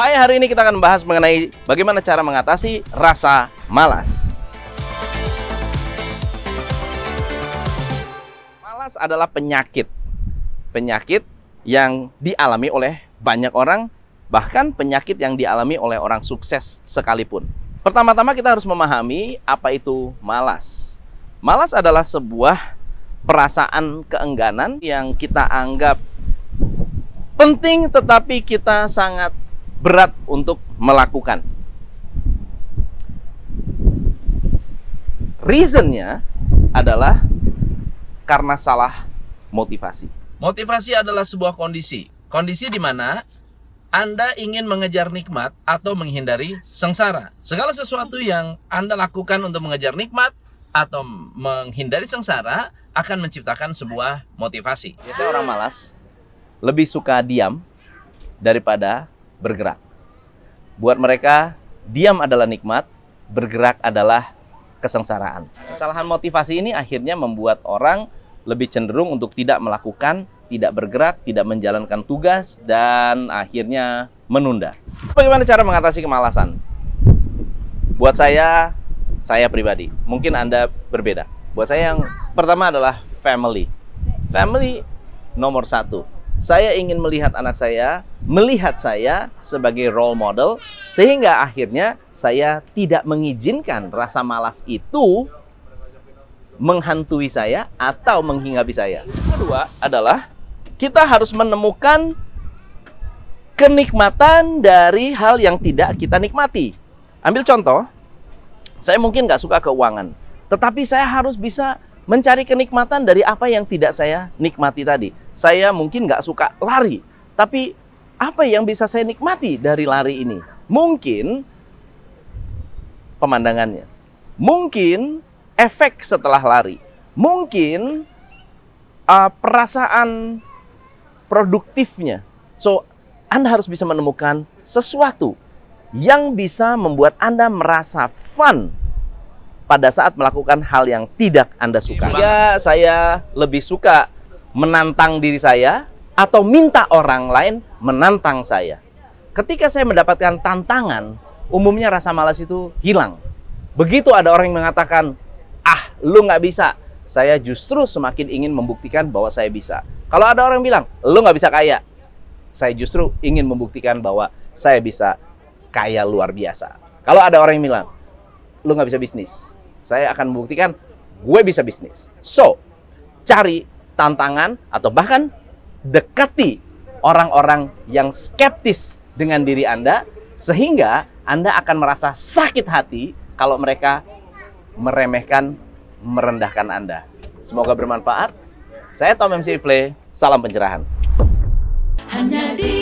Hai, hari ini kita akan membahas mengenai bagaimana cara mengatasi rasa malas. Malas adalah penyakit. Penyakit yang dialami oleh banyak orang, bahkan penyakit yang dialami oleh orang sukses sekalipun. Pertama-tama kita harus memahami apa itu malas. Malas adalah sebuah perasaan keengganan yang kita anggap penting tetapi kita sangat berat untuk melakukan. Reasonnya adalah karena salah motivasi. Motivasi adalah sebuah kondisi. Kondisi di mana anda ingin mengejar nikmat atau menghindari sengsara. Segala sesuatu yang Anda lakukan untuk mengejar nikmat atau menghindari sengsara akan menciptakan sebuah motivasi. Biasanya orang malas lebih suka diam daripada bergerak. Buat mereka, diam adalah nikmat, bergerak adalah kesengsaraan. Kesalahan motivasi ini akhirnya membuat orang lebih cenderung untuk tidak melakukan, tidak bergerak, tidak menjalankan tugas, dan akhirnya menunda. Bagaimana cara mengatasi kemalasan? Buat saya, saya pribadi, mungkin Anda berbeda. Buat saya yang pertama adalah family. Family nomor satu saya ingin melihat anak saya, melihat saya sebagai role model, sehingga akhirnya saya tidak mengizinkan rasa malas itu menghantui saya atau menghinggapi saya. Kedua adalah kita harus menemukan kenikmatan dari hal yang tidak kita nikmati. Ambil contoh, saya mungkin nggak suka keuangan, tetapi saya harus bisa mencari kenikmatan dari apa yang tidak saya nikmati tadi. Saya mungkin nggak suka lari, tapi apa yang bisa saya nikmati dari lari ini? Mungkin pemandangannya, mungkin efek setelah lari, mungkin uh, perasaan produktifnya. So, Anda harus bisa menemukan sesuatu yang bisa membuat Anda merasa fun pada saat melakukan hal yang tidak Anda suka. Ya, saya lebih suka menantang diri saya atau minta orang lain menantang saya. Ketika saya mendapatkan tantangan, umumnya rasa malas itu hilang. Begitu ada orang yang mengatakan, ah lu nggak bisa, saya justru semakin ingin membuktikan bahwa saya bisa. Kalau ada orang yang bilang, lu nggak bisa kaya, saya justru ingin membuktikan bahwa saya bisa kaya luar biasa. Kalau ada orang yang bilang, lu nggak bisa bisnis, saya akan membuktikan gue bisa bisnis. So, cari tantangan atau bahkan dekati orang-orang yang skeptis dengan diri Anda sehingga Anda akan merasa sakit hati kalau mereka meremehkan, merendahkan Anda. Semoga bermanfaat. Saya Tom MC Play, salam pencerahan. Hanya di.